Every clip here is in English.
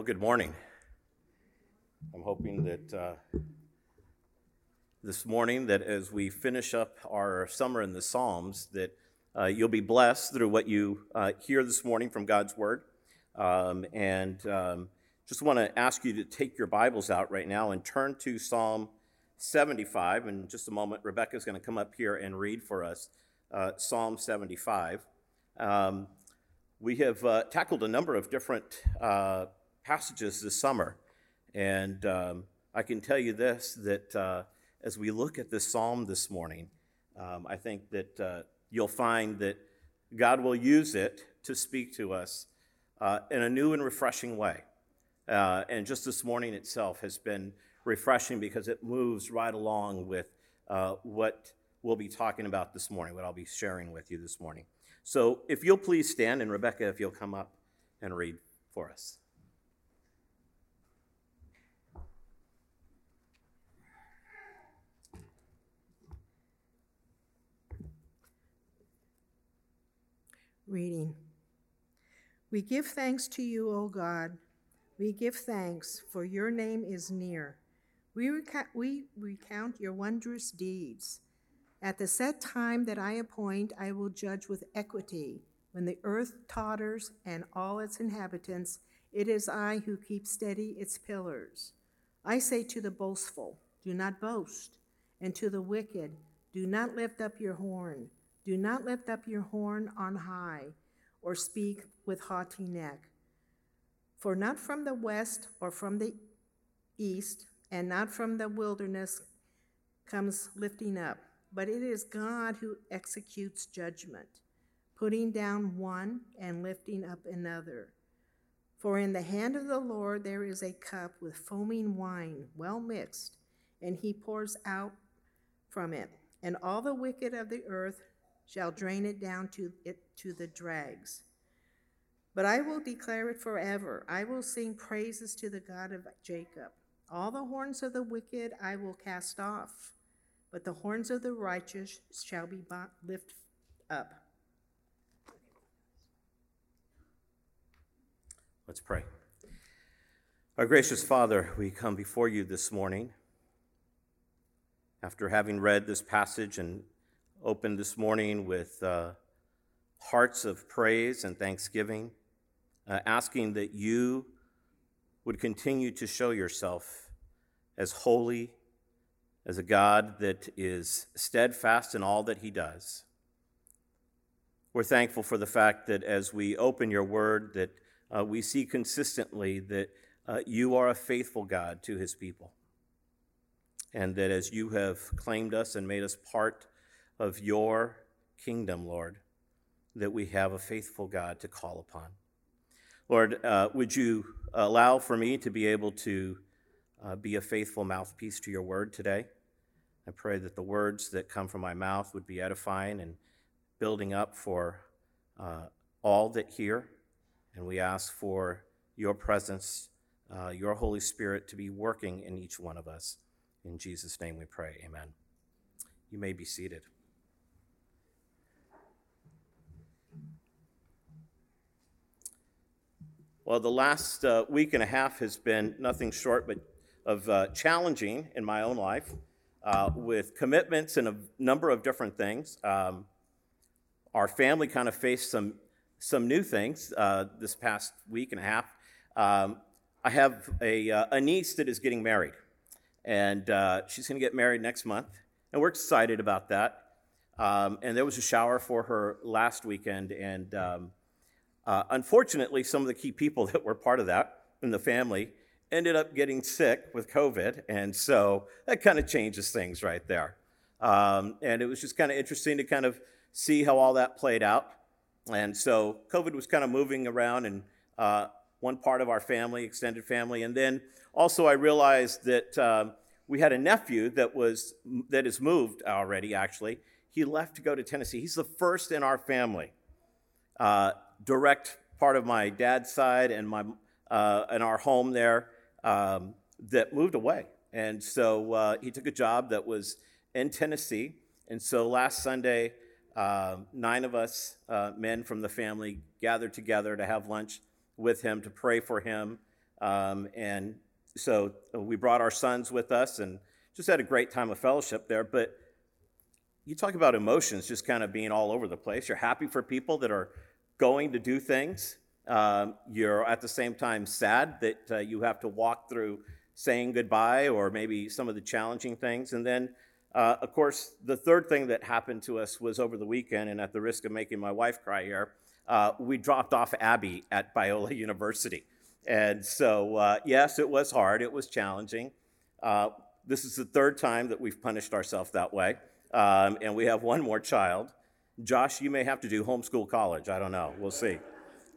Well, good morning. I'm hoping that uh, this morning, that as we finish up our summer in the Psalms, that uh, you'll be blessed through what you uh, hear this morning from God's Word. Um, and um, just want to ask you to take your Bibles out right now and turn to Psalm 75. In just a moment, Rebecca is going to come up here and read for us uh, Psalm 75. Um, we have uh, tackled a number of different uh, passages this summer. And um, I can tell you this that uh, as we look at this psalm this morning, um, I think that uh, you'll find that God will use it to speak to us uh, in a new and refreshing way. Uh, and just this morning itself has been refreshing because it moves right along with uh, what we'll be talking about this morning, what I'll be sharing with you this morning. So if you'll please stand, and Rebecca, if you'll come up and read for us. Reading. We give thanks to you, O God. We give thanks, for your name is near. We, reca- we recount your wondrous deeds. At the set time that I appoint, I will judge with equity. When the earth totters and all its inhabitants, it is I who keep steady its pillars. I say to the boastful, Do not boast, and to the wicked, Do not lift up your horn. Do not lift up your horn on high, or speak with haughty neck. For not from the west or from the east, and not from the wilderness comes lifting up, but it is God who executes judgment, putting down one and lifting up another. For in the hand of the Lord there is a cup with foaming wine, well mixed, and he pours out from it, and all the wicked of the earth shall drain it down to it to the dregs. But I will declare it forever. I will sing praises to the God of Jacob. All the horns of the wicked I will cast off, but the horns of the righteous shall be lifted up. Let's pray. Our gracious Father, we come before you this morning after having read this passage and opened this morning with uh, hearts of praise and thanksgiving, uh, asking that you would continue to show yourself as holy, as a God that is steadfast in all that he does. We're thankful for the fact that as we open your word, that uh, we see consistently that uh, you are a faithful God to his people. And that as you have claimed us and made us part of your kingdom, Lord, that we have a faithful God to call upon. Lord, uh, would you allow for me to be able to uh, be a faithful mouthpiece to your word today? I pray that the words that come from my mouth would be edifying and building up for uh, all that hear. And we ask for your presence, uh, your Holy Spirit to be working in each one of us. In Jesus' name we pray. Amen. You may be seated. Well, the last uh, week and a half has been nothing short but of uh, challenging in my own life uh, with commitments and a number of different things. Um, our family kind of faced some, some new things uh, this past week and a half. Um, I have a, uh, a, niece that is getting married, and uh, she's going to get married next month, and we're excited about that. Um, and there was a shower for her last weekend, and um, uh, unfortunately, some of the key people that were part of that in the family ended up getting sick with COVID, and so that kind of changes things right there. Um, and it was just kind of interesting to kind of see how all that played out. And so COVID was kind of moving around in uh, one part of our family, extended family, and then also I realized that um, we had a nephew that was that is moved already. Actually, he left to go to Tennessee. He's the first in our family. Uh, direct part of my dad's side and my uh, and our home there um, that moved away. And so uh, he took a job that was in Tennessee. And so last Sunday, uh, nine of us uh, men from the family gathered together to have lunch with him to pray for him Um, and so we brought our sons with us and just had a great time of fellowship there. But you talk about emotions just kind of being all over the place. You're happy for people that are going to do things. Um, you're at the same time sad that uh, you have to walk through saying goodbye or maybe some of the challenging things. And then, uh, of course, the third thing that happened to us was over the weekend, and at the risk of making my wife cry here, uh, we dropped off Abby at Biola University. And so, uh, yes, it was hard, it was challenging. Uh, this is the third time that we've punished ourselves that way. Um, and we have one more child. Josh, you may have to do homeschool college. I don't know. We'll see.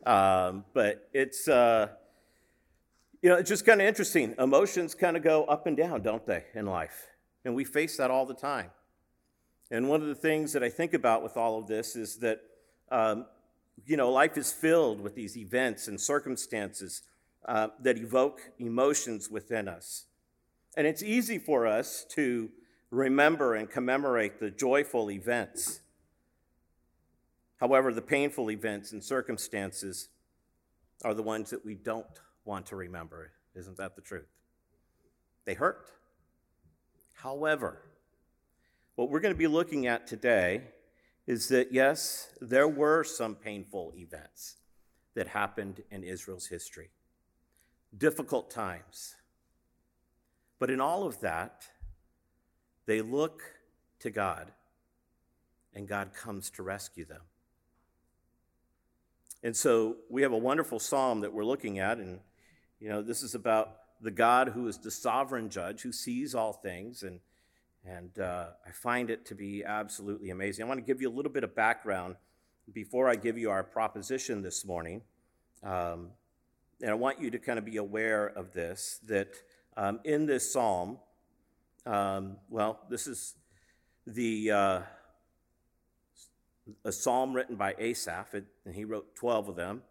Um, but it's, uh, you know, it's just kind of interesting. Emotions kind of go up and down, don't they, in life? And we face that all the time. And one of the things that I think about with all of this is that, um, you know, life is filled with these events and circumstances uh, that evoke emotions within us. And it's easy for us to remember and commemorate the joyful events. However, the painful events and circumstances are the ones that we don't want to remember. Isn't that the truth? They hurt. However, what we're going to be looking at today is that, yes, there were some painful events that happened in Israel's history, difficult times. But in all of that, they look to God, and God comes to rescue them. And so we have a wonderful psalm that we're looking at, and you know, this is about the God who is the sovereign judge, who sees all things, and and uh, I find it to be absolutely amazing. I want to give you a little bit of background before I give you our proposition this morning. Um, and I want you to kind of be aware of this that um, in this psalm, um, well, this is the uh, a psalm written by Asaph, and he wrote 12 of them.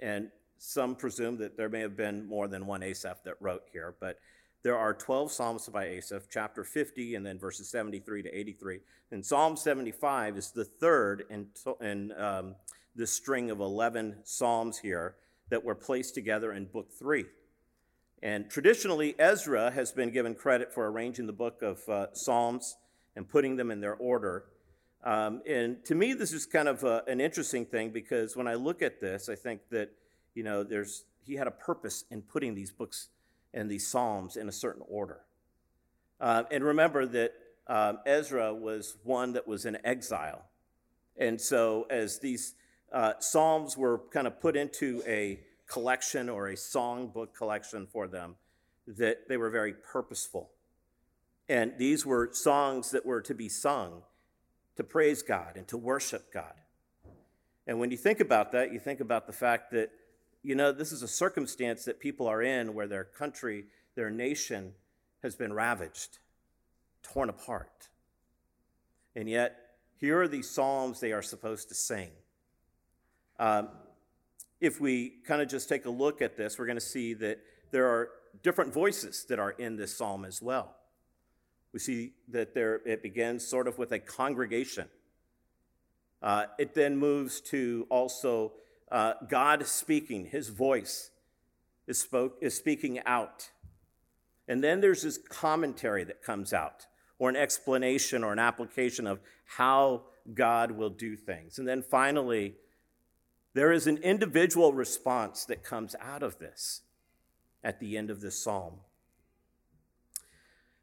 And some presume that there may have been more than one Asaph that wrote here, but there are 12 Psalms by Asaph, chapter 50, and then verses 73 to 83. And Psalm 75 is the third in, in um, the string of 11 Psalms here that were placed together in Book 3. And traditionally, Ezra has been given credit for arranging the book of uh, Psalms and putting them in their order. Um, and to me, this is kind of a, an interesting thing because when I look at this, I think that, you know, there's, he had a purpose in putting these books and these Psalms in a certain order. Uh, and remember that um, Ezra was one that was in exile. And so as these uh, Psalms were kind of put into a collection or a songbook collection for them, that they were very purposeful. And these were songs that were to be sung to praise God and to worship God. And when you think about that, you think about the fact that, you know, this is a circumstance that people are in where their country, their nation has been ravaged, torn apart. And yet, here are these psalms they are supposed to sing. Um, if we kind of just take a look at this, we're going to see that there are different voices that are in this psalm as well. We see that there it begins sort of with a congregation. Uh, it then moves to also uh, God speaking. His voice is, spoke, is speaking out. And then there's this commentary that comes out, or an explanation or an application of how God will do things. And then finally, there is an individual response that comes out of this at the end of this psalm.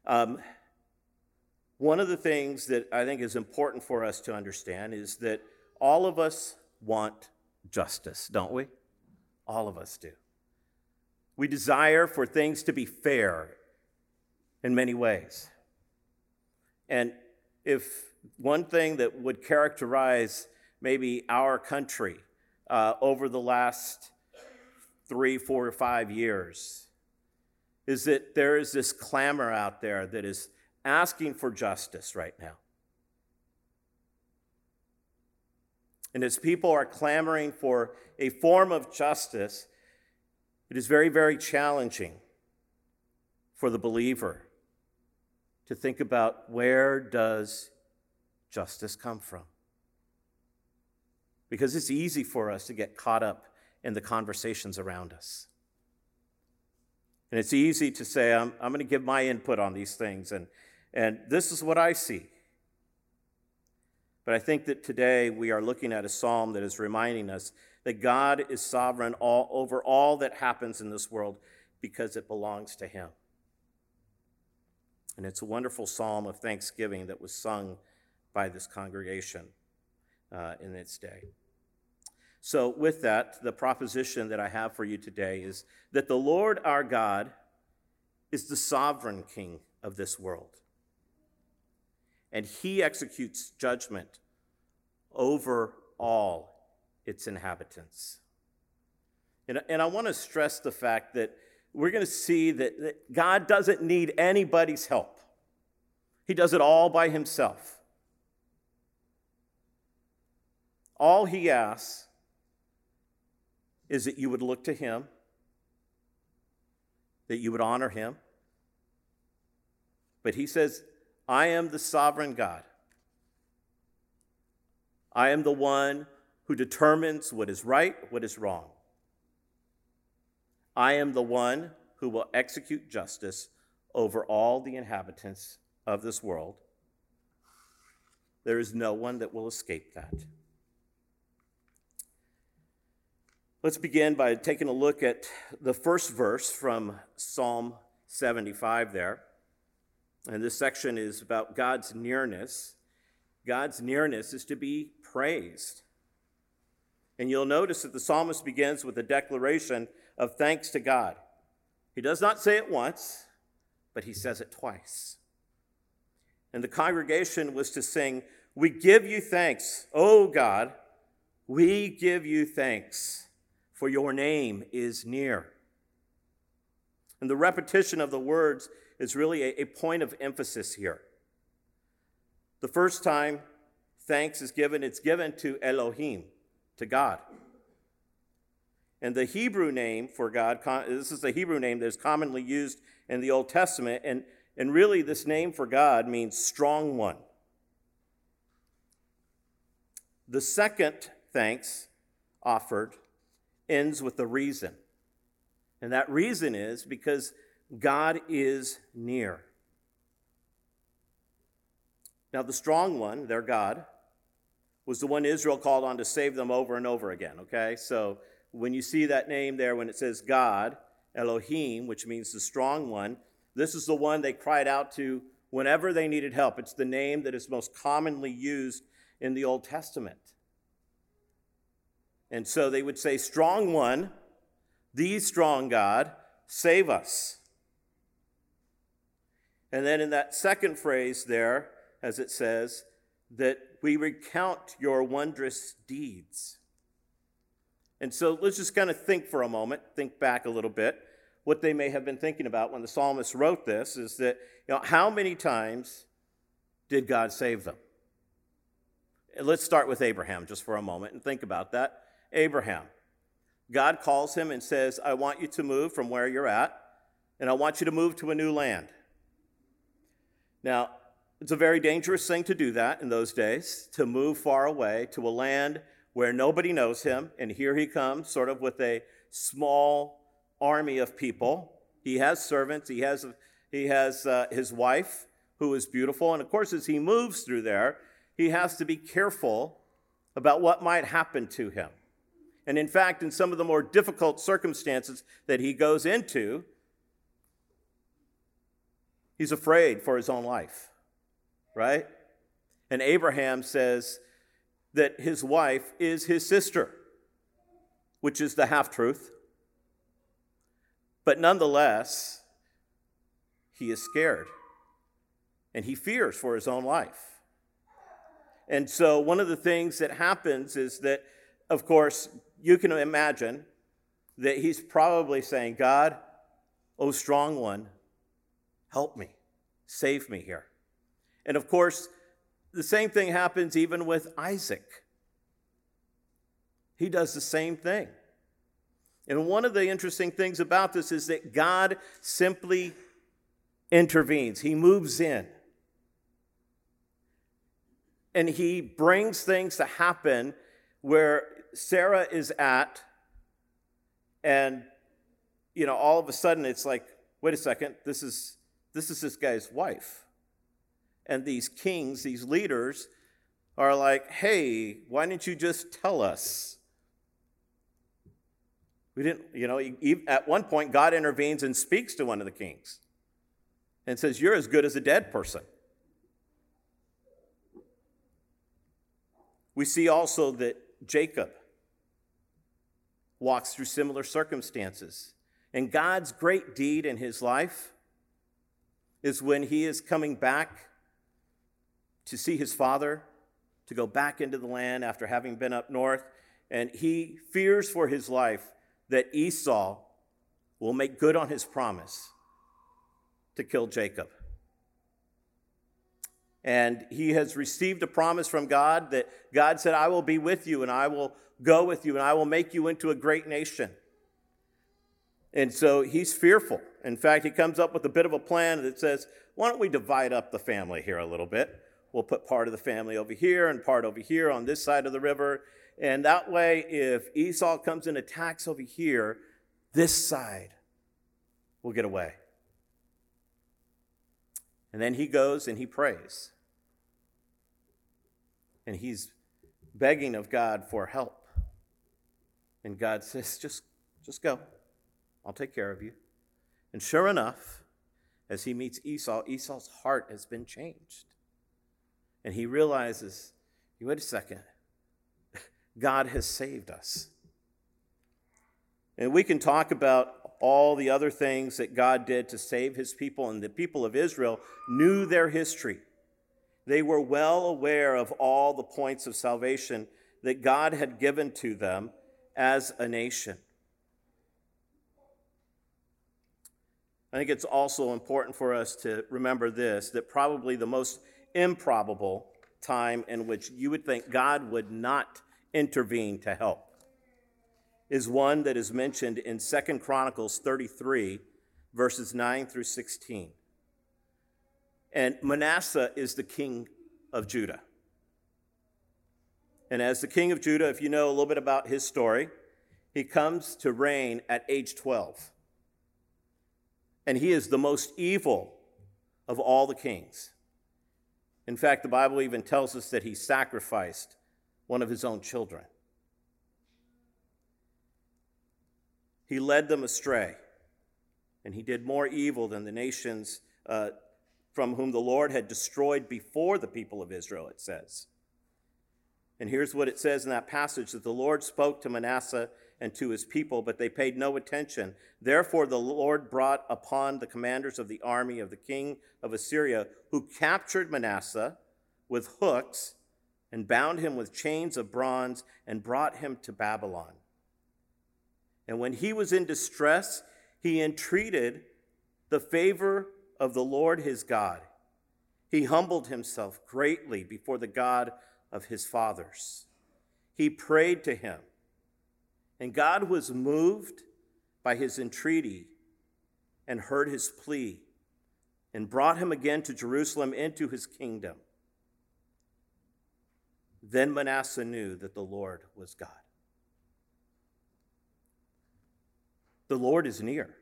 Um, one of the things that I think is important for us to understand is that all of us want justice, don't we? All of us do. We desire for things to be fair in many ways. And if one thing that would characterize maybe our country uh, over the last three, four, or five years is that there is this clamor out there that is asking for justice right now. And as people are clamoring for a form of justice, it is very, very challenging for the believer to think about where does justice come from? because it's easy for us to get caught up in the conversations around us. And it's easy to say, I'm, I'm going to give my input on these things, and, and this is what I see. But I think that today we are looking at a psalm that is reminding us that God is sovereign all, over all that happens in this world because it belongs to Him. And it's a wonderful psalm of thanksgiving that was sung by this congregation uh, in its day. So, with that, the proposition that I have for you today is that the Lord our God is the sovereign king of this world. And he executes judgment over all its inhabitants. And, and I want to stress the fact that we're going to see that, that God doesn't need anybody's help, He does it all by Himself. All He asks is that you would look to Him, that you would honor Him. But He says, I am the sovereign God. I am the one who determines what is right, what is wrong. I am the one who will execute justice over all the inhabitants of this world. There is no one that will escape that. Let's begin by taking a look at the first verse from Psalm 75 there. And this section is about God's nearness. God's nearness is to be praised. And you'll notice that the psalmist begins with a declaration of thanks to God. He does not say it once, but he says it twice. And the congregation was to sing, We give you thanks, O God, we give you thanks, for your name is near. And the repetition of the words is really a, a point of emphasis here. The first time thanks is given, it's given to Elohim, to God. And the Hebrew name for God, this is the Hebrew name that is commonly used in the Old Testament. And, and really, this name for God means strong one. The second thanks offered ends with a reason. And that reason is because God is near. Now, the strong one, their God, was the one Israel called on to save them over and over again, okay? So when you see that name there, when it says God, Elohim, which means the strong one, this is the one they cried out to whenever they needed help. It's the name that is most commonly used in the Old Testament. And so they would say, Strong one, the strong God, save us. And then in that second phrase there, as it says, that we recount your wondrous deeds. And so let's just kind of think for a moment, think back a little bit. What they may have been thinking about when the psalmist wrote this is that, you know, how many times did God save them? Let's start with Abraham just for a moment and think about that. Abraham. God calls him and says, I want you to move from where you're at, and I want you to move to a new land. Now, it's a very dangerous thing to do that in those days, to move far away to a land where nobody knows him, and here he comes, sort of with a small army of people. He has servants, he has, he has uh, his wife, who is beautiful, and of course, as he moves through there, he has to be careful about what might happen to him. And in fact, in some of the more difficult circumstances that he goes into, he's afraid for his own life, right? And Abraham says, that his wife is his sister, which is the half truth. But nonetheless, he is scared and he fears for his own life. And so, one of the things that happens is that, of course, you can imagine that he's probably saying, God, oh strong one, help me, save me here. And of course, the same thing happens even with Isaac. He does the same thing. And one of the interesting things about this is that God simply intervenes, He moves in. And He brings things to happen where Sarah is at, and, you know, all of a sudden it's like wait a second, this is, this is this guy's wife. And these kings, these leaders, are like, hey, why didn't you just tell us? We didn't, you know, at one point, God intervenes and speaks to one of the kings and says, You're as good as a dead person. We see also that Jacob walks through similar circumstances. And God's great deed in his life is when he is coming back to see his father, to go back into the land after having been up north. And he fears for his life that Esau will make good on his promise to kill Jacob. And he has received a promise from God that God said, I will be with you and I will go with you and I will make you into a great nation. And so he's fearful. In fact, he comes up with a bit of a plan that says, why don't we divide up the family here a little bit? We'll put part of the family over here and part over here on this side of the river. And that way, if Esau comes and attacks over here, this side will get away. And then he goes and he prays. And he's begging of God for help. And God says, just, just go. I'll take care of you. And sure enough, as he meets Esau, Esau's heart has been changed. And he realizes, wait a second, God has saved us. And we can talk about all the other things that God did to save his people, and the people of Israel knew their history. They were well aware of all the points of salvation that God had given to them as a nation. I think it's also important for us to remember this that probably the most improbable time in which you would think God would not intervene to help is one that is mentioned in 2 Chronicles 33, verses 9 through 16. And Manasseh is the king of Judah. And as the king of Judah, if you know a little bit about his story, he comes to reign at age 12. And he is the most evil of all the kings. In fact, the Bible even tells us that he sacrificed one of his own children. He led them astray, and he did more evil than the nations uh, from whom the Lord had destroyed before the people of Israel, it says. And here's what it says in that passage that the Lord spoke to Manasseh and to his people, but they paid no attention. Therefore, the Lord brought upon the commanders of the army of the king of Assyria, who captured Manasseh with hooks and bound him with chains of bronze and brought him to Babylon. And when he was in distress, he entreated the favor of the Lord his God. He humbled himself greatly before the God of his fathers. He prayed to him, and God was moved by his entreaty and heard his plea and brought him again to Jerusalem into his kingdom. Then Manasseh knew that the Lord was God. the Lord is near.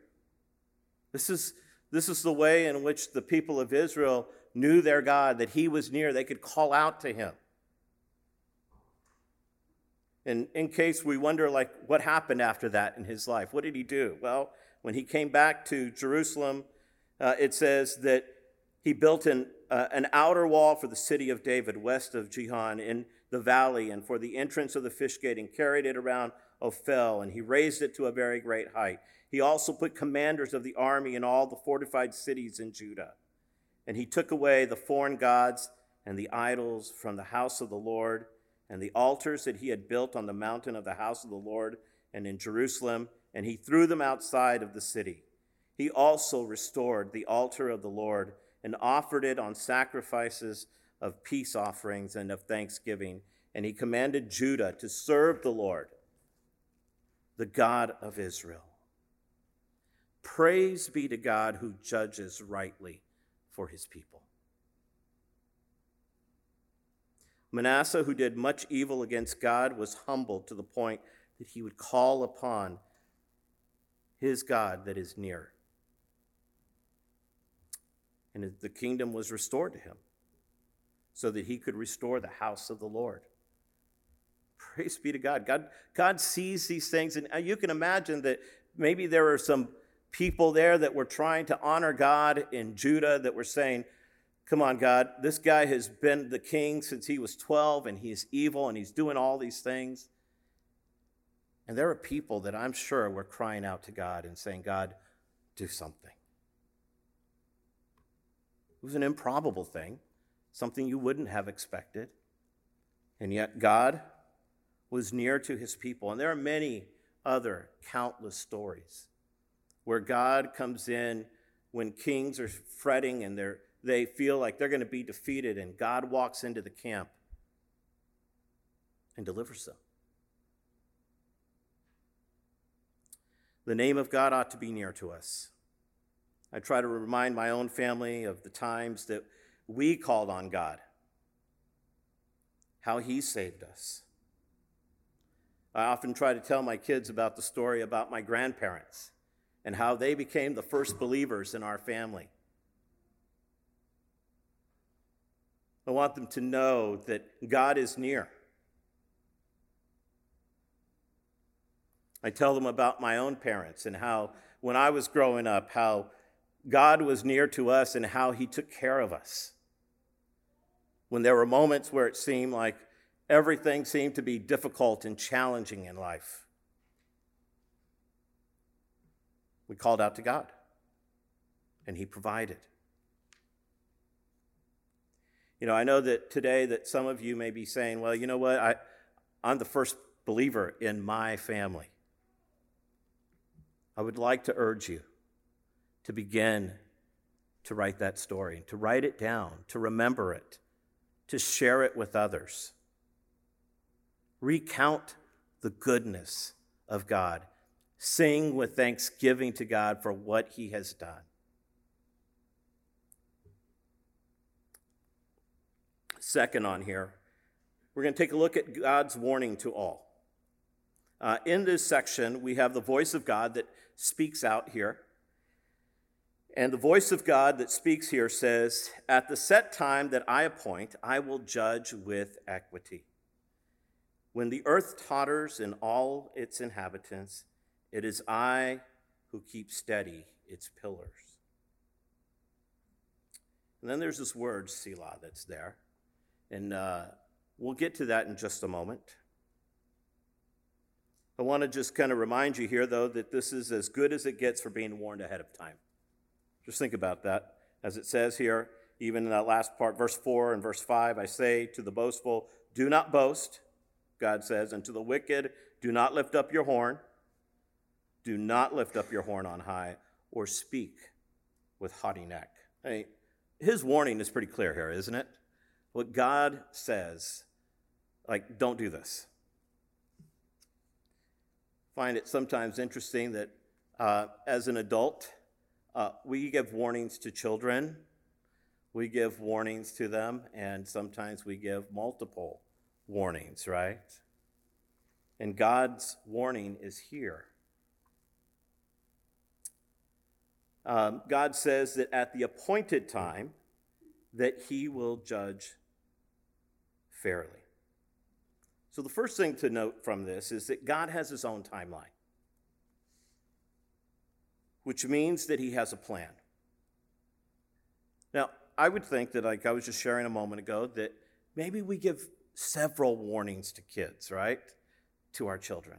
This is, this is the way in which the people of Israel knew their God, that He was near. They could call out to Him. And in case we wonder, like, what happened after that in his life? What did he do? Well, when he came back to Jerusalem, uh, it says that he built an, uh, an outer wall for the city of David west of Gihon in the valley and for the entrance of the fish gate and carried it around Ophel, and he raised it to a very great height. He also put commanders of the army in all the fortified cities in Judah. And he took away the foreign gods and the idols from the house of the Lord, and the altars that he had built on the mountain of the house of the Lord and in Jerusalem, and he threw them outside of the city. He also restored the altar of the Lord and offered it on sacrifices of peace offerings and of thanksgiving. And he commanded Judah to serve the Lord the God of Israel. Praise be to God who judges rightly for his people. Manasseh, who did much evil against God, was humbled to the point that he would call upon his God that is near. and the kingdom was restored to him so that he could restore the house of the Lord. Praise be to God. God, God sees these things, and uh, you can imagine that maybe there were some people there that were trying to honor God in Judah that were saying, Come on, God, this guy has been the king since he was 12, and he's evil, and he's doing all these things. And there are people that I'm sure were crying out to God and saying, God, do something. It was an improbable thing, something you wouldn't have expected. And yet, God was near to his people. And there are many other countless stories where God comes in when kings are fretting and they're, they feel like they're going to be defeated, and God walks into the camp and delivers them. The name of God ought to be near to us. I try to remind my own family of the times that we called on God, how He saved us. I often try to tell my kids about the story about my grandparents and how they became the first believers in our family. I want them to know that God is near. I tell them about my own parents and how, when I was growing up, how God was near to us and how He took care of us. When there were moments where it seemed like everything seemed to be difficult and challenging in life, we called out to God and He provided. You know, I know that today that some of you may be saying, well, you know what? I, I'm the first believer in my family. I would like to urge you to begin to write that story, to write it down, to remember it, to share it with others. Recount the goodness of God. Sing with thanksgiving to God for what He has done. Second, on here, we're going to take a look at God's warning to all. Uh, in this section, we have the voice of God that speaks out here. And the voice of God that speaks here says, At the set time that I appoint, I will judge with equity. When the earth totters in all its inhabitants, it is I who keep steady its pillars. And then there's this word, Selah, that's there. And uh, we'll get to that in just a moment. I want to just kind of remind you here, though, that this is as good as it gets for being warned ahead of time. Just think about that. As it says here, even in that last part, verse 4 and verse 5, I say to the boastful, Do not boast, God says, and to the wicked, Do not lift up your horn. Do not lift up your horn on high or speak with haughty neck. I mean, his warning is pretty clear here, isn't it? What God says, like, don't do this find it sometimes interesting that uh, as an adult, uh, we give warnings to children, we give warnings to them, and sometimes we give multiple warnings, right? And God's warning is here. Um, God says that at the appointed time, that he will judge fairly. So, the first thing to note from this is that God has his own timeline, which means that he has a plan. Now, I would think that, like I was just sharing a moment ago, that maybe we give several warnings to kids, right? To our children.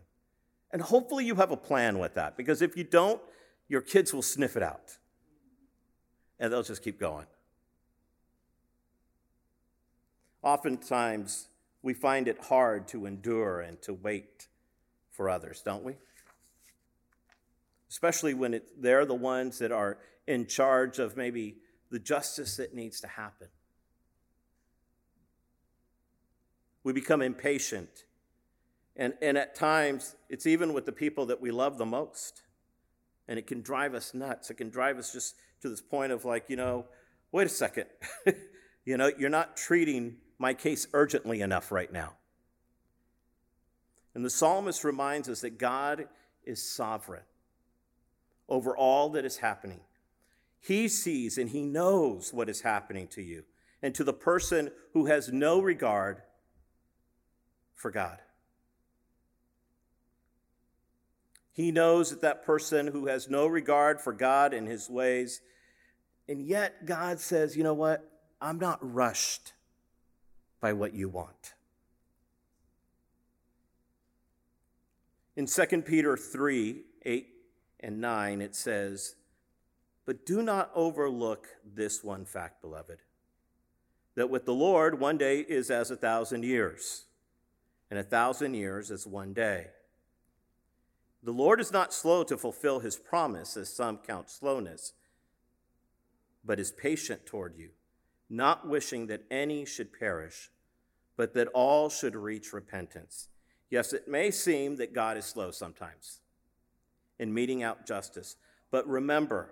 And hopefully you have a plan with that, because if you don't, your kids will sniff it out and they'll just keep going. Oftentimes, we find it hard to endure and to wait for others, don't we? Especially when it, they're the ones that are in charge of maybe the justice that needs to happen. We become impatient. And, and at times, it's even with the people that we love the most. And it can drive us nuts. It can drive us just to this point of, like, you know, wait a second. you know, you're not treating my case urgently enough right now. And the psalmist reminds us that God is sovereign over all that is happening. He sees and he knows what is happening to you. And to the person who has no regard for God. He knows that that person who has no regard for God and his ways, and yet God says, you know what? I'm not rushed by what you want. In 2 Peter 3 8 and 9, it says, But do not overlook this one fact, beloved, that with the Lord, one day is as a thousand years, and a thousand years as one day. The Lord is not slow to fulfill his promise, as some count slowness, but is patient toward you, not wishing that any should perish, but that all should reach repentance. Yes, it may seem that God is slow sometimes in meting out justice, but remember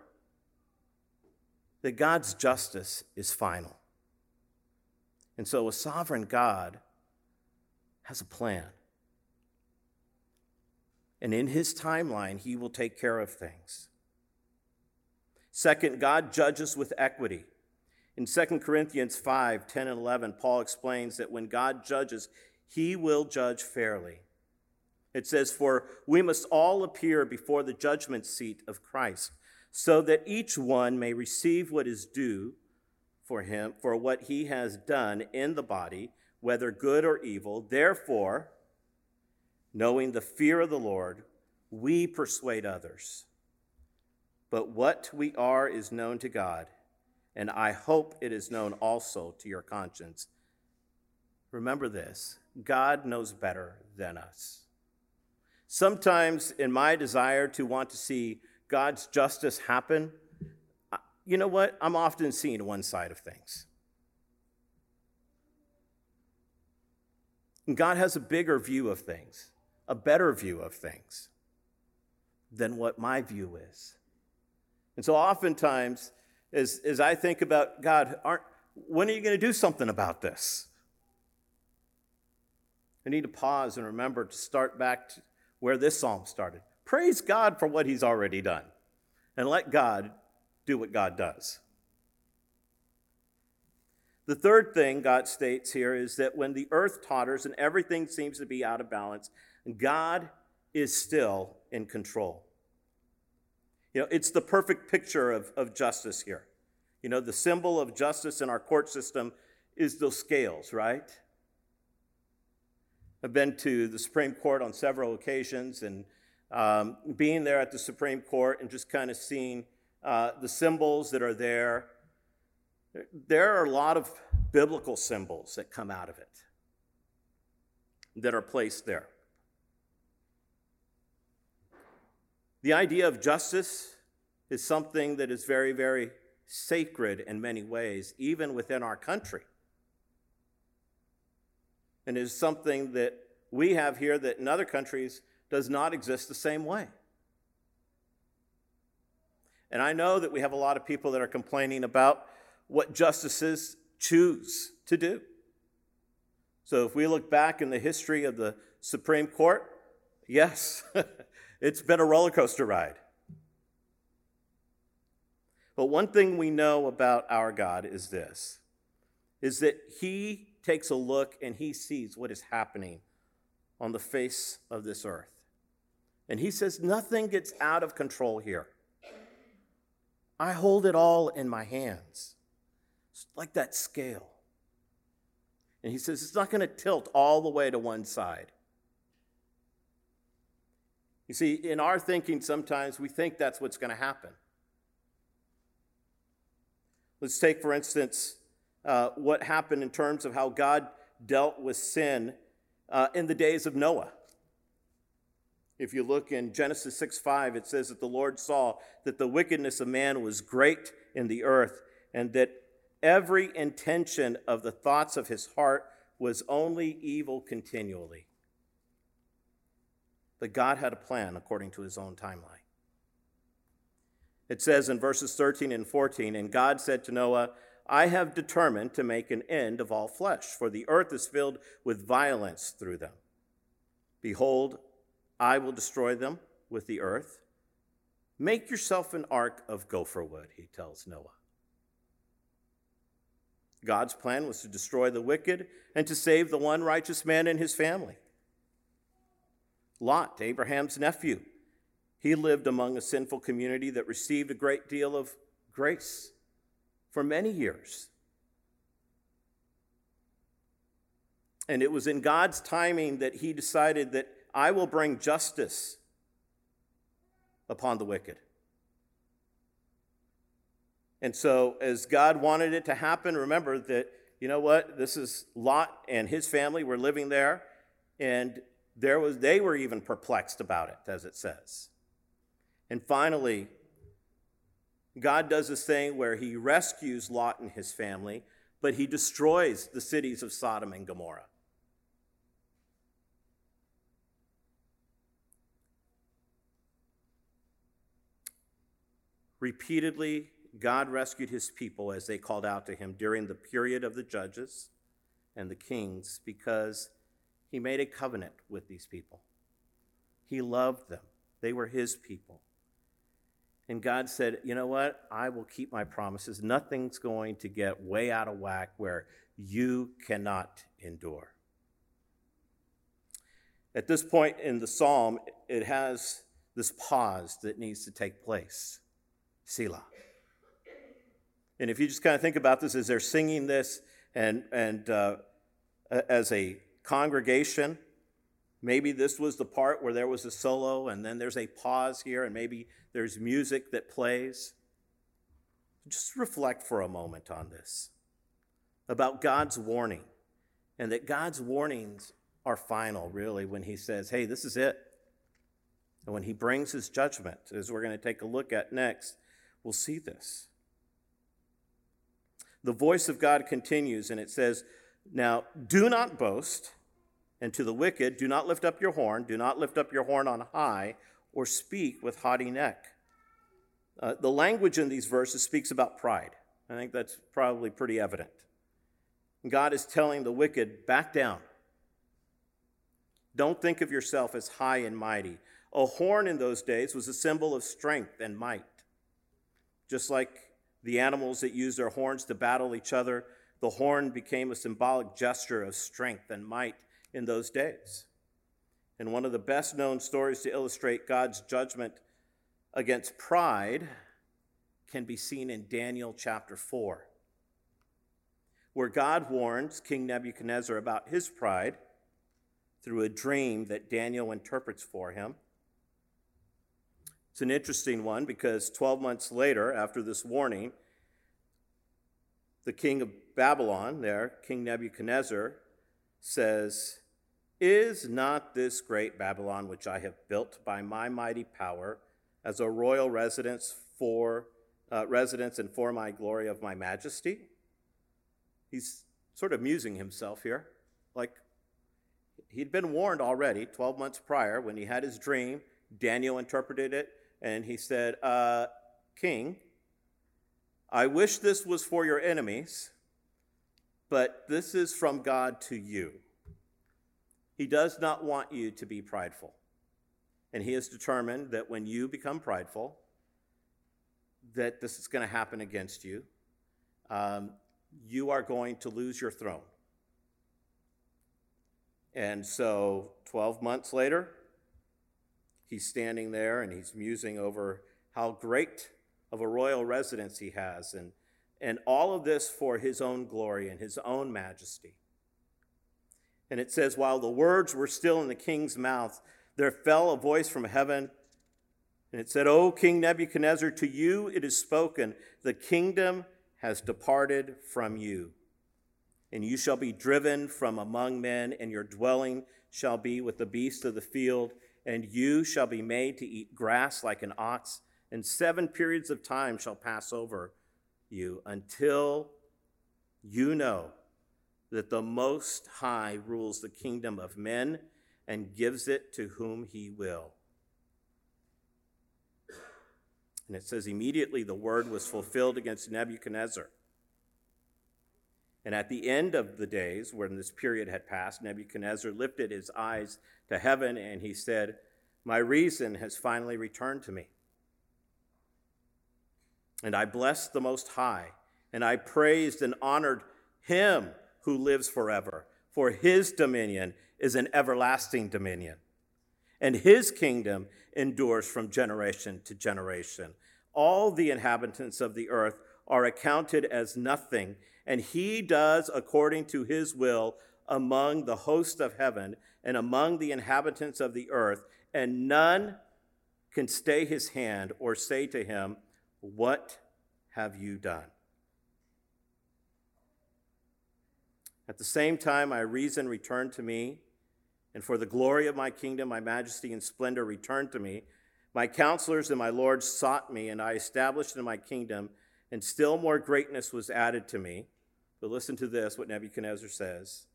that God's justice is final. And so a sovereign God has a plan. And in his timeline, he will take care of things. Second, God judges with equity. In 2 Corinthians 5 10 and 11, Paul explains that when God judges, he will judge fairly. It says, For we must all appear before the judgment seat of Christ, so that each one may receive what is due for him for what he has done in the body, whether good or evil. Therefore, knowing the fear of the Lord, we persuade others. But what we are is known to God, and I hope it is known also to your conscience. Remember this God knows better than us. Sometimes, in my desire to want to see God's justice happen, you know what? I'm often seeing one side of things. God has a bigger view of things, a better view of things than what my view is. And so, oftentimes, as, as I think about God, aren't, when are you going to do something about this? I need to pause and remember to start back to where this psalm started. Praise God for what He's already done, and let God do what God does. The third thing God states here is that when the earth totters and everything seems to be out of balance, God is still in control. You know, it's the perfect picture of, of justice here. You know, the symbol of justice in our court system is those scales, right? I've been to the Supreme Court on several occasions, and um, being there at the Supreme Court and just kind of seeing uh, the symbols that are there, there are a lot of biblical symbols that come out of it that are placed there. The idea of justice is something that is very, very sacred in many ways, even within our country and is something that we have here that in other countries does not exist the same way. And I know that we have a lot of people that are complaining about what justices choose to do. So if we look back in the history of the Supreme Court, yes, it's been a roller coaster ride. But one thing we know about our God is this is that he takes a look and he sees what is happening on the face of this earth. And he says, Nothing gets out of control here. I hold it all in my hands. It's like that scale. And he says, It's not going to tilt all the way to one side. You see, in our thinking, sometimes we think that's what's going to happen. Let's take, for instance, uh, what happened in terms of how God dealt with sin uh, in the days of Noah. If you look in Genesis 6 5, it says that the Lord saw that the wickedness of man was great in the earth, and that every intention of the thoughts of his heart was only evil continually. But God had a plan according to his own timeline. It says in verses 13 and 14, and God said to Noah, I have determined to make an end of all flesh, for the earth is filled with violence through them. Behold, I will destroy them with the earth, Make yourself an ark of gopher wood, he tells Noah. God's plan was to destroy the wicked and to save the one righteous man and his family. Lot, Abraham's nephew, he lived among a sinful community that received a great deal of grace for many years. And it was in God's timing that he decided that I will bring justice upon the wicked. And so, as God wanted it to happen, remember that, you know what, this is Lot and his family were living there, and there was, they were even perplexed about it, as it says. And finally, God does this thing where he rescues Lot and his family, but he destroys the cities of Sodom and Gomorrah. Repeatedly, God rescued his people as they called out to him during the period of the judges and the kings because he made a covenant with these people. He loved them, they were his people. And God said, You know what? I will keep my promises. Nothing's going to get way out of whack where you cannot endure. At this point in the psalm, it has this pause that needs to take place. Selah. And if you just kind of think about this as they're singing this and, and uh, as a congregation, maybe this was the part where there was a solo and then there's a pause here and maybe there's music that plays. Just reflect for a moment on this about God's warning and that God's warnings are final, really, when He says, hey, this is it. And when He brings His judgment, as we're going to take a look at next, we'll see this. The voice of God continues, and it says, Now do not boast, and to the wicked, do not lift up your horn, do not lift up your horn on high, or speak with haughty neck. Uh, the language in these verses speaks about pride. I think that's probably pretty evident. God is telling the wicked, back down. Don't think of yourself as high and mighty. A horn in those days was a symbol of strength and might. Just like the animals that use their horns to battle each other, the horn became a symbolic gesture of strength and might in those days. And one of the best known stories to illustrate God's judgment against pride can be seen in Daniel chapter 4, where God warns King Nebuchadnezzar about his pride through a dream that Daniel interprets for him. It's an interesting one because 12 months later, after this warning, the king of Babylon, there, King Nebuchadnezzar, says, Is not this great Babylon which I have built by my mighty power as a royal residence for uh, residence and for my glory of my majesty? He's sort of musing himself here, like he'd been warned already 12 months prior when he had his dream. Daniel interpreted it and he said, uh, King, I wish this was for your enemies, but this is from God to you. He does not want you to be prideful. And he has determined that when you become prideful, that this is going to happen against you. Um, you are going to lose your throne. And so, 12 months later, he's standing there and he's musing over how great of a royal residence he has, and, and all of this for his own glory and his own majesty. And it says, While the words were still in the king's mouth, there fell a voice from heaven, and it said, O King Nebuchadnezzar, to you it is spoken, the kingdom has departed from you. And you shall be driven from among men, and your dwelling shall be with the beasts of the field and you shall be made to eat grass like an ox, and seven periods of time shall pass over you until you know that the Most High rules the kingdom of men and gives it to whom he will. And it says, immediately the word was fulfilled against Nebuchadnezzar. And at the end of the days, when this period had passed, Nebuchadnezzar lifted his eyes to heaven and he said, My reason has finally returned to me. And I blessed the Most High, and I praised and honored him who lives forever, for his dominion is an everlasting dominion, and his kingdom endures from generation to generation. All the inhabitants of the earth are accounted as nothing, and he does according to his will among the host of heaven and among the inhabitants of the earth, and none can stay his hand or say to him, What have you done? At the same time, my reason returned to me, and for the glory of my kingdom, my majesty and splendor returned to me. My counselors and my lords sought me, and I established in my kingdom, and still more greatness was added to me. But listen to this what Nebuchadnezzar says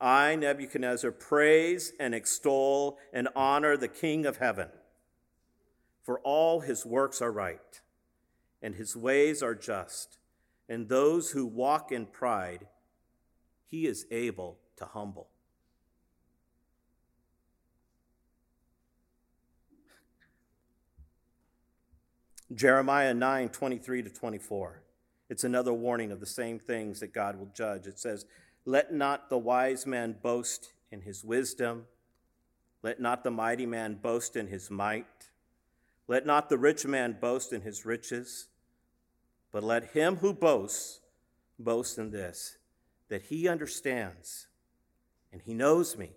I, Nebuchadnezzar, praise and extol and honor the King of heaven, for all his works are right, and his ways are just, and those who walk in pride, he is able to humble. Jeremiah 9 23 to 24. It's another warning of the same things that God will judge. It says, Let not the wise man boast in his wisdom, let not the mighty man boast in his might, let not the rich man boast in his riches, but let him who boasts boast in this, that he understands and he knows me,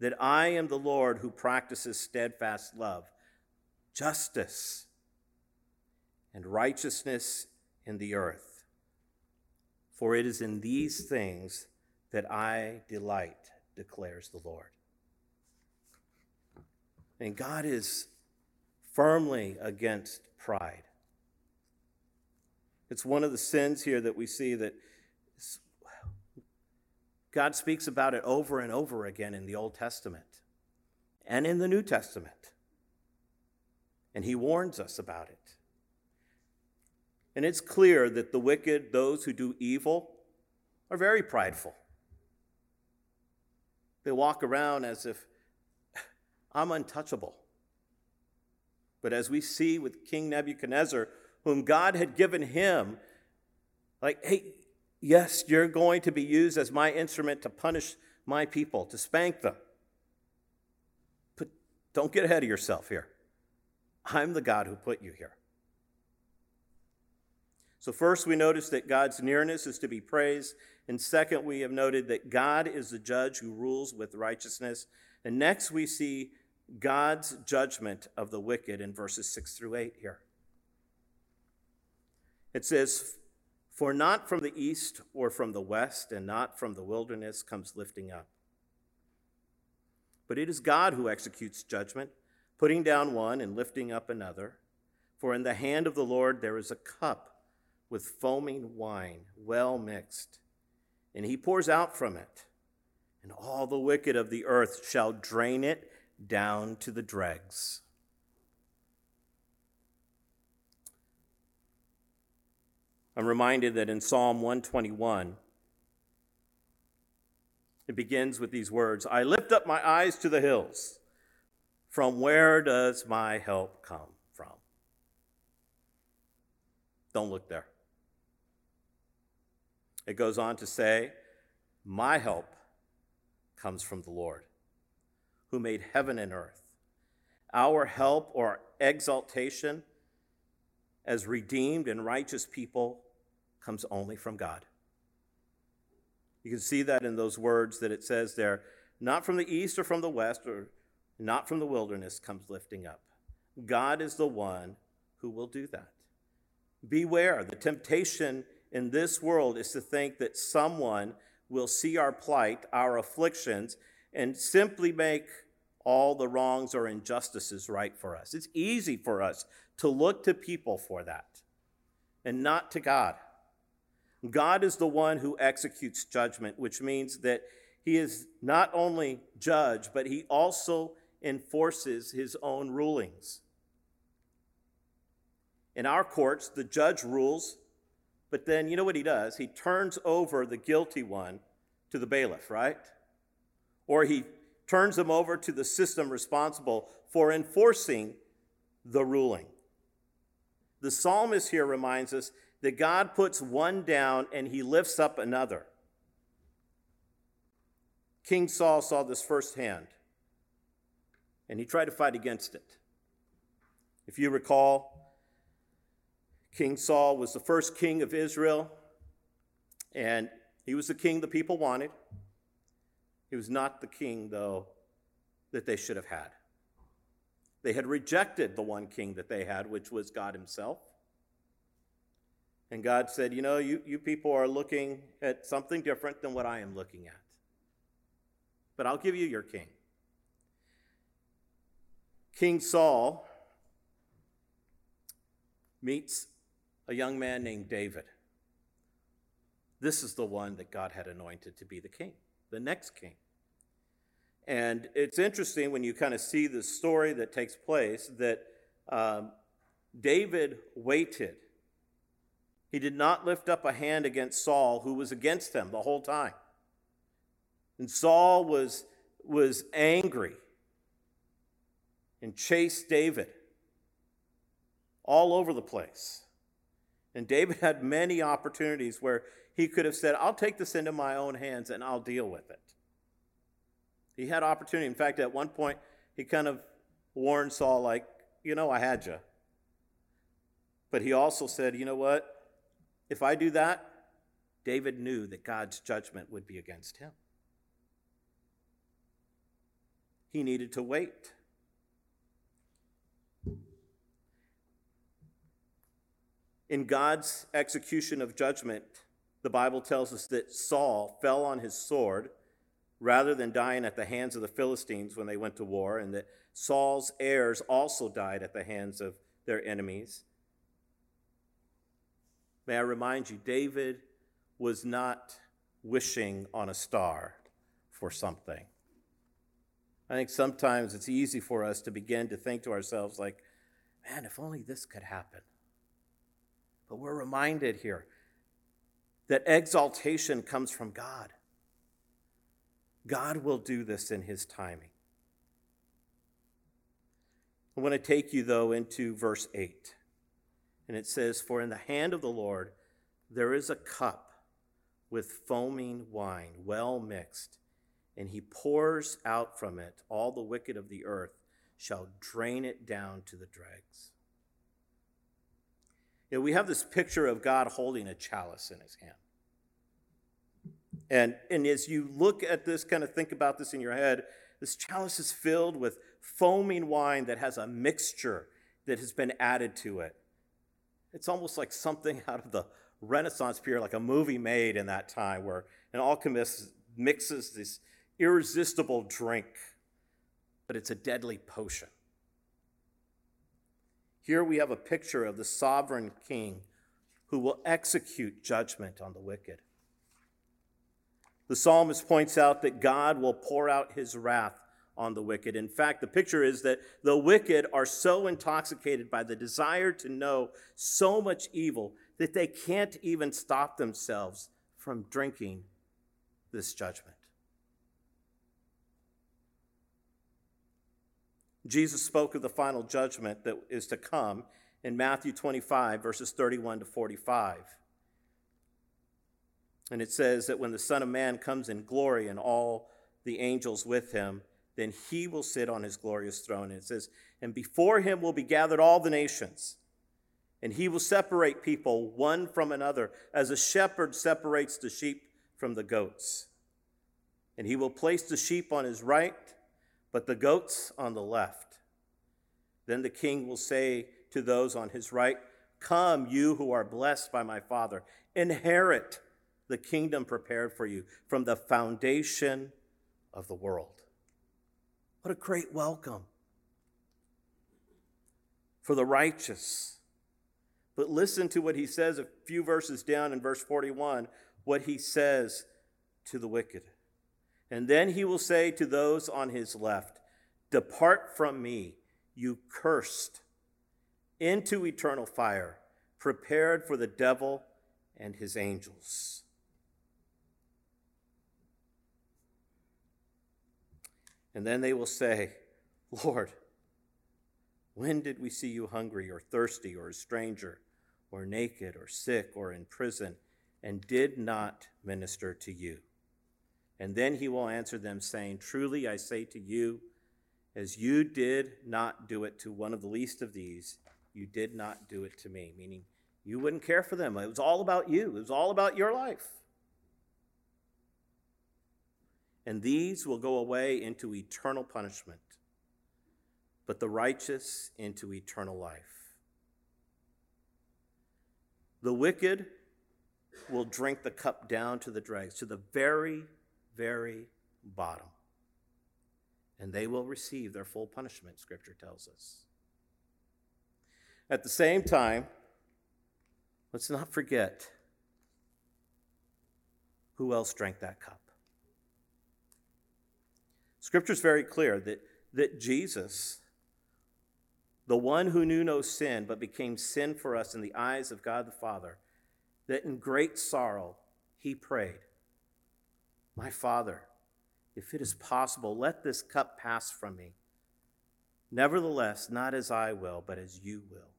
that I am the Lord who practices steadfast love, justice, and righteousness in the earth. For it is in these things that I delight, declares the Lord. And God is firmly against pride. It's one of the sins here that we see that God speaks about it over and over again in the Old Testament and in the New Testament. And he warns us about it. And it's clear that the wicked, those who do evil, are very prideful. They walk around as if I'm untouchable. But as we see with King Nebuchadnezzar, whom God had given him, like, hey, yes, you're going to be used as my instrument to punish my people, to spank them. But don't get ahead of yourself here. I'm the God who put you here. So, first, we notice that God's nearness is to be praised. And second, we have noted that God is the judge who rules with righteousness. And next, we see God's judgment of the wicked in verses 6 through 8 here. It says, For not from the east or from the west, and not from the wilderness comes lifting up. But it is God who executes judgment, putting down one and lifting up another. For in the hand of the Lord there is a cup with foaming wine, well mixed. And he pours out from it, and all the wicked of the earth shall drain it down to the dregs. I'm reminded that in Psalm 121, it begins with these words I lift up my eyes to the hills. From where does my help come from? Don't look there. It goes on to say, My help comes from the Lord, who made heaven and earth. Our help or exaltation as redeemed and righteous people comes only from God. You can see that in those words that it says there not from the east or from the west or not from the wilderness comes lifting up. God is the one who will do that. Beware, the temptation in this world is to think that someone will see our plight, our afflictions, and simply make all the wrongs or injustices right for us. It's easy for us to look to people for that and not to God. God is the one who executes judgment, which means that he is not only judge, but he also enforces his own rulings. In our courts, the judge rules but then you know what he does? He turns over the guilty one to the bailiff, right? Or he turns them over to the system responsible for enforcing the ruling. The psalmist here reminds us that God puts one down and he lifts up another. King Saul saw this firsthand, and he tried to fight against it. If you recall, King Saul was the first king of Israel, and he was the king the people wanted. He was not the king, though, that they should have had. They had rejected the one king that they had, which was God Himself. And God said, You know, you, you people are looking at something different than what I am looking at. But I'll give you your king. King Saul meets a young man named David. This is the one that God had anointed to be the king, the next king. And it's interesting when you kind of see the story that takes place that um, David waited. He did not lift up a hand against Saul, who was against him the whole time. And Saul was, was angry and chased David all over the place. And David had many opportunities where he could have said, I'll take this into my own hands and I'll deal with it. He had opportunity. In fact, at one point, he kind of warned Saul, like, you know, I had you. But he also said, you know what? If I do that, David knew that God's judgment would be against him. He needed to wait. In God's execution of judgment, the Bible tells us that Saul fell on his sword rather than dying at the hands of the Philistines when they went to war, and that Saul's heirs also died at the hands of their enemies. May I remind you, David was not wishing on a star for something. I think sometimes it's easy for us to begin to think to ourselves, like, man, if only this could happen. But we're reminded here that exaltation comes from God. God will do this in His timing. I want to take you, though, into verse 8. And it says, For in the hand of the Lord there is a cup with foaming wine, well mixed, and he pours out from it all the wicked of the earth shall drain it down to the dregs. You know, we have this picture of God holding a chalice in his hand. And, and as you look at this, kind of think about this in your head, this chalice is filled with foaming wine that has a mixture that has been added to it. It's almost like something out of the Renaissance period, like a movie made in that time where an alchemist mixes this irresistible drink, but it's a deadly potion. Here we have a picture of the sovereign king who will execute judgment on the wicked. The psalmist points out that God will pour out his wrath on the wicked. In fact, the picture is that the wicked are so intoxicated by the desire to know so much evil that they can't even stop themselves from drinking this judgment. Jesus spoke of the final judgment that is to come in Matthew 25, verses 31 to 45. And it says that when the Son of Man comes in glory and all the angels with him, then he will sit on his glorious throne. And it says, And before him will be gathered all the nations, and he will separate people one from another, as a shepherd separates the sheep from the goats. And he will place the sheep on his right but the goats on the left. Then the king will say to those on his right, Come, you who are blessed by my Father, inherit the kingdom prepared for you from the foundation of the world. What a great welcome for the righteous. But listen to what he says a few verses down in verse 41, what he says to the wicked. And then he will say to those on his left, Depart from me, you cursed, into eternal fire, prepared for the devil and his angels. And then they will say, Lord, When did we see you hungry or thirsty or a stranger or naked or sick or in prison and did not minister to you? And then he will answer them, saying, Truly I say to you, as you did not do it to one of the least of these, you did not do it to me. Meaning, you wouldn't care for them. It was all about you, it was all about your life. And these will go away into eternal punishment, but the righteous into eternal life. The wicked will drink the cup down to the dregs, to the very very bottom. And they will receive their full punishment, Scripture tells us. At the same time, let's not forget who else drank that cup. Scripture is very clear that, that Jesus, the one who knew no sin but became sin for us in the eyes of God the Father, that in great sorrow he prayed, my Father, if it is possible, let this cup pass from me. Nevertheless, not as I will, but as you will.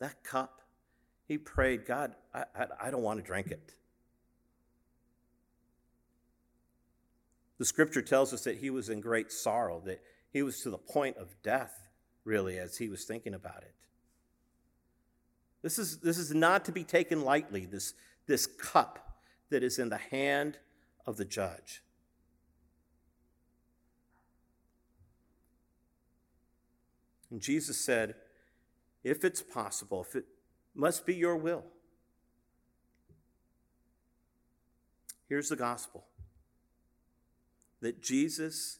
That cup, he prayed, God, I, I, I don't want to drink it. The scripture tells us that he was in great sorrow, that he was to the point of death, really, as he was thinking about it. This is, this is not to be taken lightly, this, this cup that is in the hand of the judge. And Jesus said, If it's possible, if it must be your will. Here's the gospel that Jesus,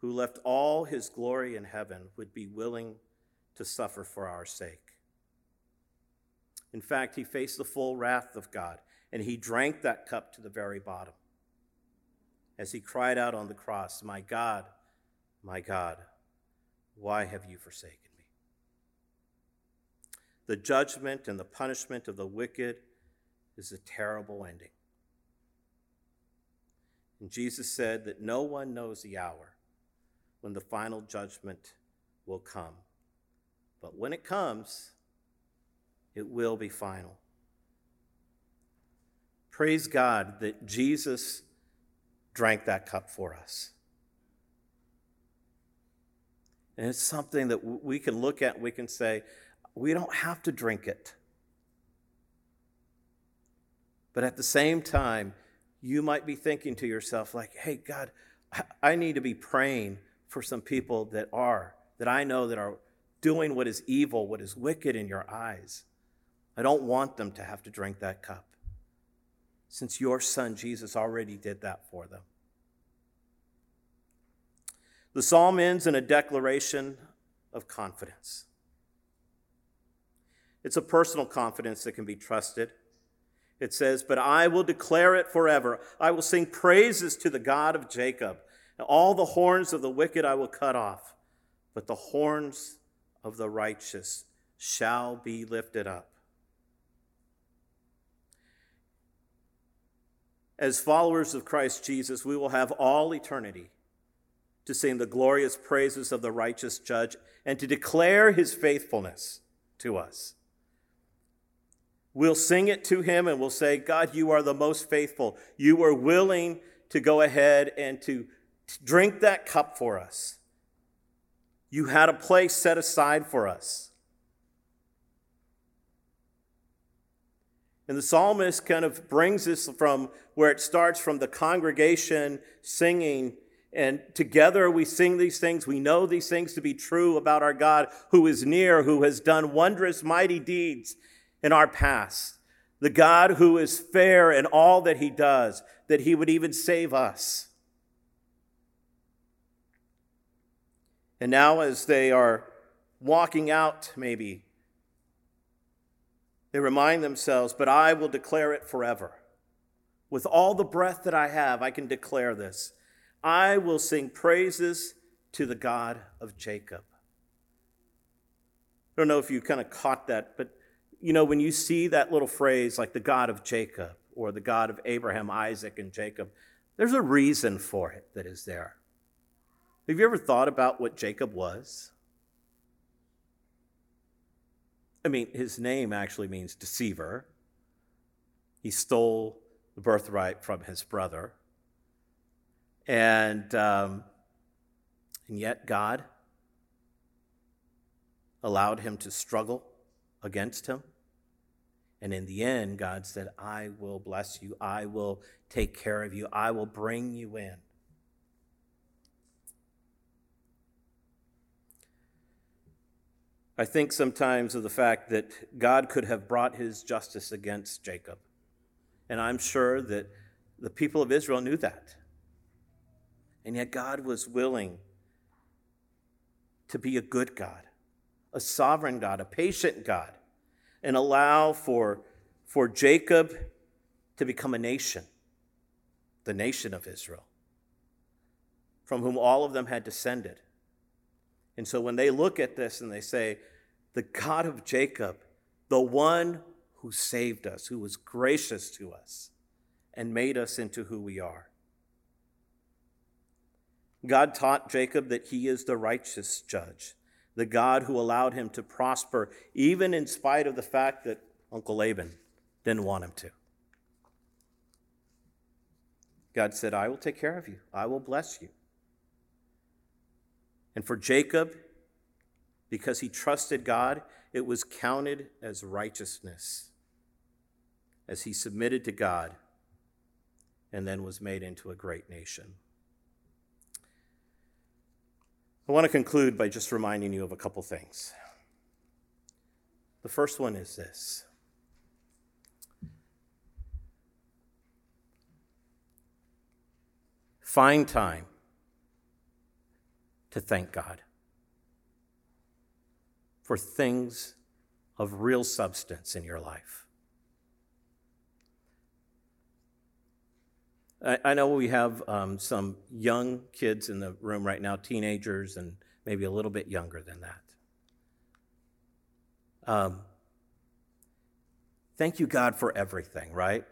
who left all his glory in heaven, would be willing to suffer for our sake. In fact, he faced the full wrath of God and he drank that cup to the very bottom as he cried out on the cross, My God, my God, why have you forsaken me? The judgment and the punishment of the wicked is a terrible ending. And Jesus said that no one knows the hour when the final judgment will come. But when it comes, it will be final. Praise God that Jesus drank that cup for us. And it's something that we can look at, we can say, we don't have to drink it. But at the same time, you might be thinking to yourself, like, hey, God, I need to be praying for some people that are, that I know that are doing what is evil, what is wicked in your eyes. I don't want them to have to drink that cup since your son Jesus already did that for them. The psalm ends in a declaration of confidence. It's a personal confidence that can be trusted. It says, But I will declare it forever. I will sing praises to the God of Jacob. All the horns of the wicked I will cut off, but the horns of the righteous shall be lifted up. As followers of Christ Jesus, we will have all eternity to sing the glorious praises of the righteous judge and to declare his faithfulness to us. We'll sing it to him and we'll say, God, you are the most faithful. You were willing to go ahead and to drink that cup for us. You had a place set aside for us. And the psalmist kind of brings us from where it starts from the congregation singing, and together we sing these things. We know these things to be true about our God who is near, who has done wondrous, mighty deeds in our past. The God who is fair in all that he does, that he would even save us. And now, as they are walking out, maybe they remind themselves, but I will declare it forever. With all the breath that I have, I can declare this. I will sing praises to the God of Jacob. I don't know if you kind of caught that, but you know, when you see that little phrase like the God of Jacob or the God of Abraham, Isaac, and Jacob, there's a reason for it that is there. Have you ever thought about what Jacob was? I mean, his name actually means deceiver. He stole the birthright from his brother. And, um, and yet, God allowed him to struggle against him. And in the end, God said, I will bless you. I will take care of you. I will bring you in. I think sometimes of the fact that God could have brought his justice against Jacob. And I'm sure that the people of Israel knew that. And yet God was willing to be a good God, a sovereign God, a patient God, and allow for, for Jacob to become a nation, the nation of Israel, from whom all of them had descended. And so when they look at this and they say, the God of Jacob, the one who saved us, who was gracious to us, and made us into who we are. God taught Jacob that he is the righteous judge, the God who allowed him to prosper, even in spite of the fact that Uncle Laban didn't want him to. God said, I will take care of you, I will bless you. And for Jacob, because he trusted God, it was counted as righteousness as he submitted to God and then was made into a great nation. I want to conclude by just reminding you of a couple things. The first one is this find time to thank God for things of real substance in your life. I, I know we have um, some young kids in the room right now, teenagers, and maybe a little bit younger than that. Um, thank you, God, for everything, right?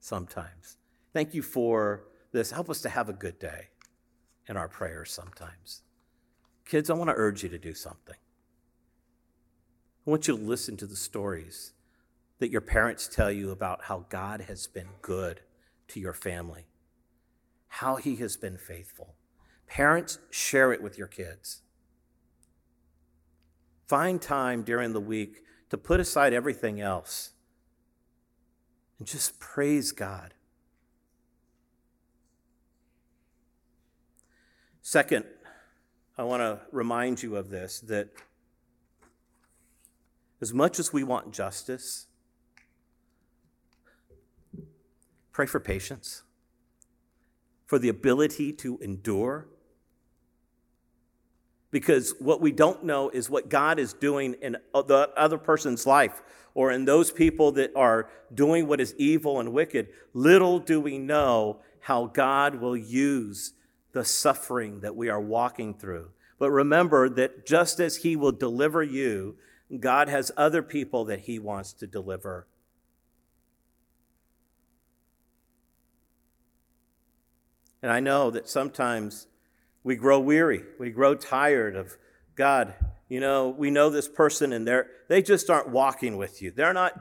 Sometimes. Thank you for this. Help us to have a good day in our prayers sometimes. Kids, I want to urge you to do something. I want you to listen to the stories that your parents tell you about how God has been good to your family, how He has been faithful. Parents, share it with your kids. Find time during the week to put aside everything else and just praise God. Second, I want to remind you of this that as much as we want justice, Pray for patience, for the ability to endure. Because what we don't know is what God is doing in the other person's life or in those people that are doing what is evil and wicked. Little do we know how God will use the suffering that we are walking through. But remember that just as He will deliver you, God has other people that He wants to deliver And I know that sometimes we grow weary, we grow tired of God. You know, we know this person and they're they just aren't walking with you. They're not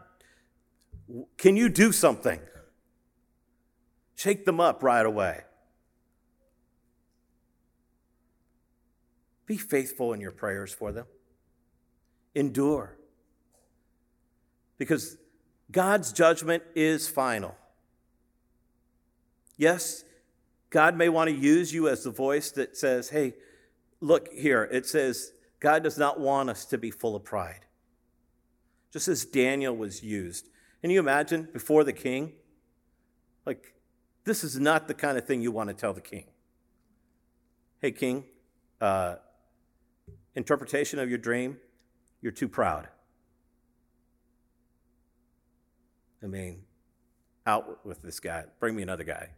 Can you do something? Shake them up right away. Be faithful in your prayers for them. Endure. Because God's judgment is final. Yes, God may want to use you as the voice that says, hey, look here. It says, God does not want us to be full of pride. Just as Daniel was used. Can you imagine before the king? Like, this is not the kind of thing you want to tell the king. Hey, king, uh, interpretation of your dream, you're too proud. I mean, out with this guy. Bring me another guy.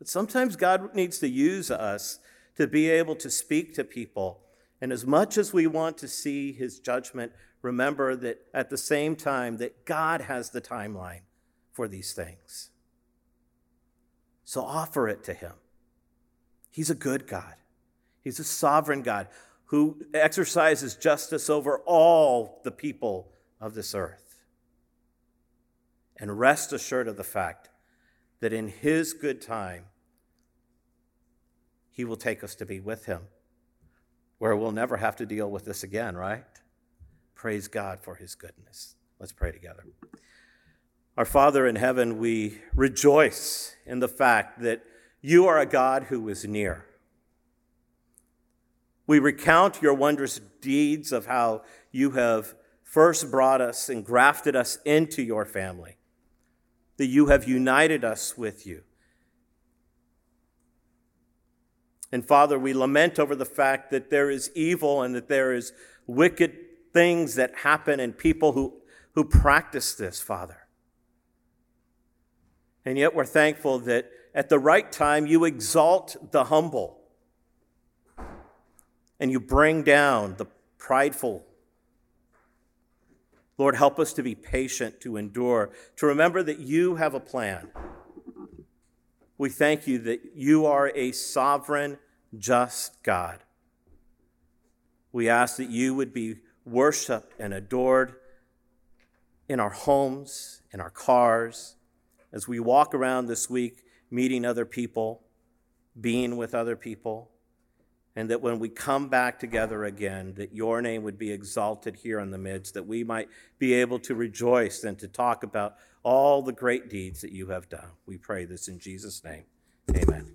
But sometimes God needs to use us to be able to speak to people. And as much as we want to see his judgment, remember that at the same time that God has the timeline for these things. So offer it to him. He's a good God. He's a sovereign God who exercises justice over all the people of this earth. And rest assured of the fact that in His good time, He will take us to be with Him, where we'll never have to deal with this again, right? Praise God for His goodness. Let's pray together. Our Father in heaven, we rejoice in the fact that you are a God who is near. We recount your wondrous deeds of how you have first brought us and grafted us into your family, that you have united us with you. And Father, we lament over the fact that there is evil and that there is wicked things that happen and people who, who practice this, Father. And yet we're thankful that at the right time you exalt the humble and you bring down the prideful. Lord, help us to be patient, to endure, to remember that you have a plan. We thank you that you are a sovereign, just God. We ask that you would be worshiped and adored in our homes, in our cars, as we walk around this week meeting other people, being with other people and that when we come back together again, that your name would be exalted here in the midst, that we might be able to rejoice and to talk about all the great deeds that you have done. We pray this in Jesus' name. Amen.